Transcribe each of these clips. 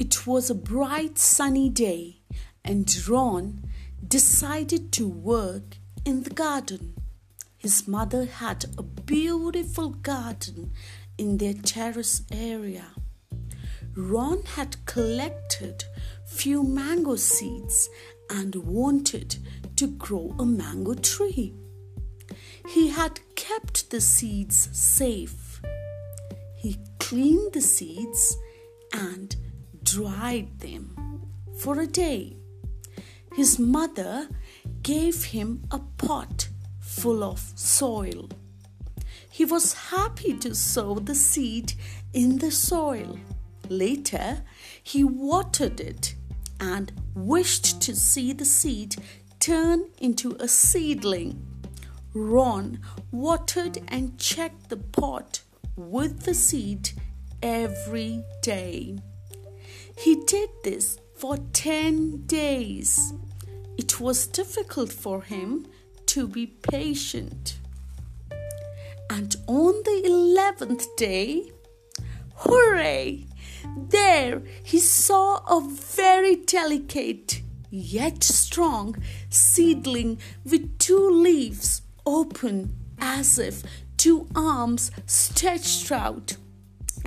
It was a bright sunny day, and Ron decided to work in the garden. His mother had a beautiful garden in their terrace area. Ron had collected few mango seeds and wanted to grow a mango tree. He had kept the seeds safe. He cleaned the seeds and dried them for a day. His mother gave him a pot full of soil. He was happy to sow the seed in the soil. Later, he watered it and wished to see the seed turn into a seedling. Ron watered and checked the pot with the seed every day. He did this for 10 days. It was difficult for him to be patient. And on the 11th day, hooray! There he saw a very delicate yet strong seedling with two leaves open as if two arms stretched out,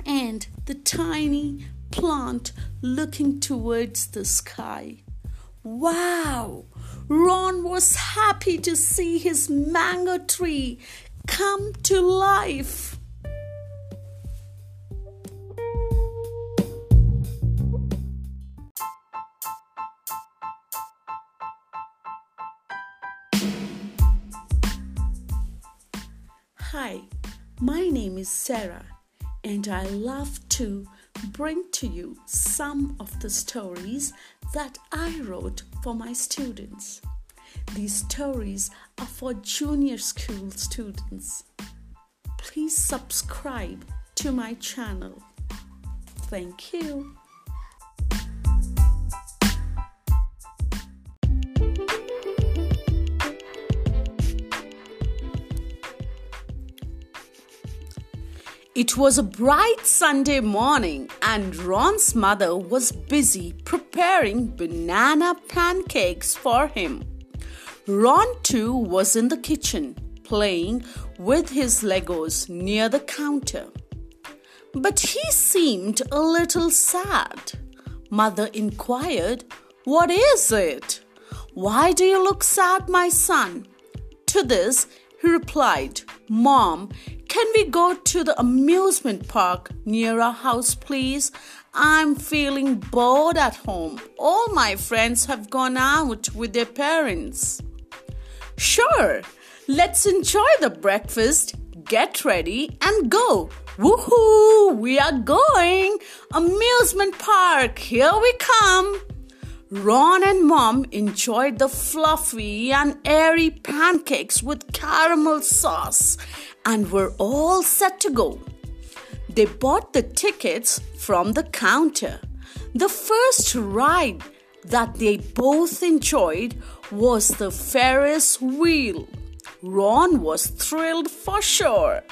and the tiny plant looking towards the sky. Wow! Ron was happy to see his mango tree come to life. Hi, my name is Sarah, and I love to bring to you some of the stories that I wrote for my students. These stories are for junior school students. Please subscribe to my channel. Thank you. It was a bright Sunday morning, and Ron's mother was busy preparing banana pancakes for him. Ron, too, was in the kitchen playing with his Legos near the counter. But he seemed a little sad. Mother inquired, What is it? Why do you look sad, my son? To this, he replied, Mom, can we go to the amusement park near our house, please? I'm feeling bored at home. All my friends have gone out with their parents. Sure, let's enjoy the breakfast, get ready, and go. Woohoo! We are going! Amusement park, here we come! Ron and Mom enjoyed the fluffy and airy pancakes with caramel sauce and were all set to go. They bought the tickets from the counter. The first ride that they both enjoyed was the Ferris wheel. Ron was thrilled for sure.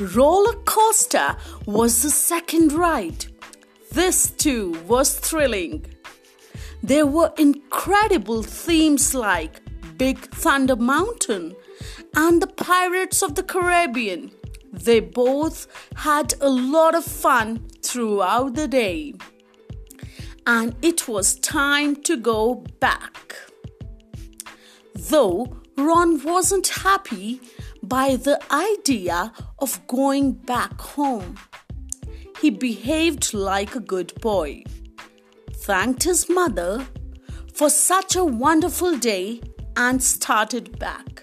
Roller coaster was the second ride. This too was thrilling. There were incredible themes like Big Thunder Mountain and the Pirates of the Caribbean. They both had a lot of fun throughout the day. And it was time to go back. Though Ron wasn't happy by the idea of going back home, he behaved like a good boy thanked his mother for such a wonderful day and started back.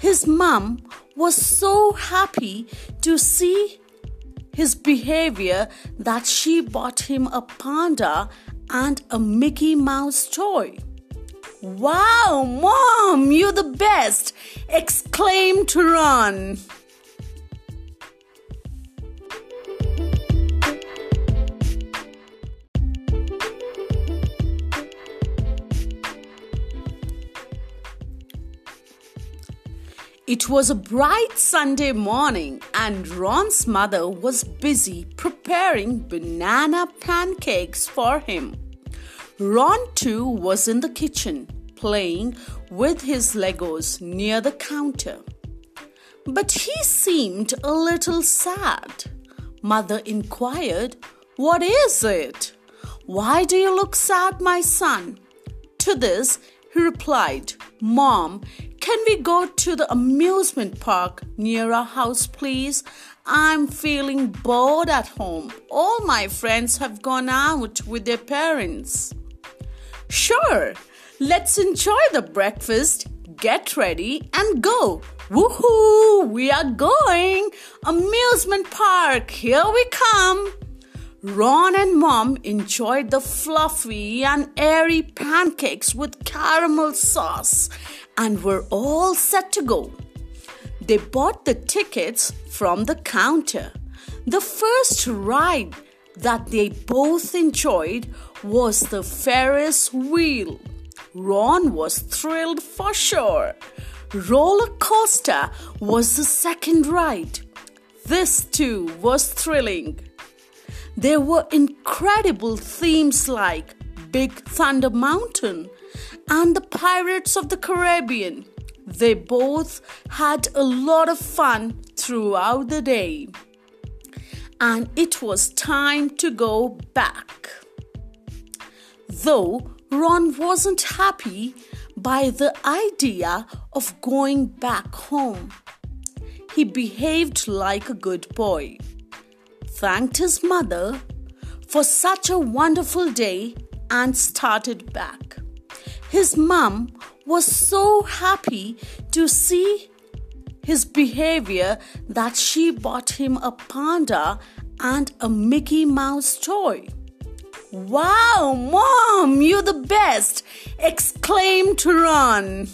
His mom was so happy to see his behavior that she bought him a panda and a Mickey Mouse toy. Wow, mom, you're the best! exclaimed Ron. It was a bright Sunday morning, and Ron's mother was busy preparing banana pancakes for him. Ron, too, was in the kitchen playing with his Legos near the counter. But he seemed a little sad. Mother inquired, What is it? Why do you look sad, my son? To this, he replied, Mom, can we go to the amusement park near our house, please? I'm feeling bored at home. All my friends have gone out with their parents. Sure, let's enjoy the breakfast, get ready, and go. Woohoo! We are going! Amusement park, here we come! Ron and Mom enjoyed the fluffy and airy pancakes with caramel sauce and were all set to go. They bought the tickets from the counter. The first ride that they both enjoyed was the Ferris wheel. Ron was thrilled for sure. Roller coaster was the second ride. This too was thrilling. There were incredible themes like Big Thunder Mountain and the Pirates of the Caribbean. They both had a lot of fun throughout the day. And it was time to go back. Though Ron wasn't happy by the idea of going back home, he behaved like a good boy thanked his mother for such a wonderful day and started back. His mom was so happy to see his behavior that she bought him a panda and a Mickey Mouse toy. Wow, Mom, you're the best! exclaimed Ron.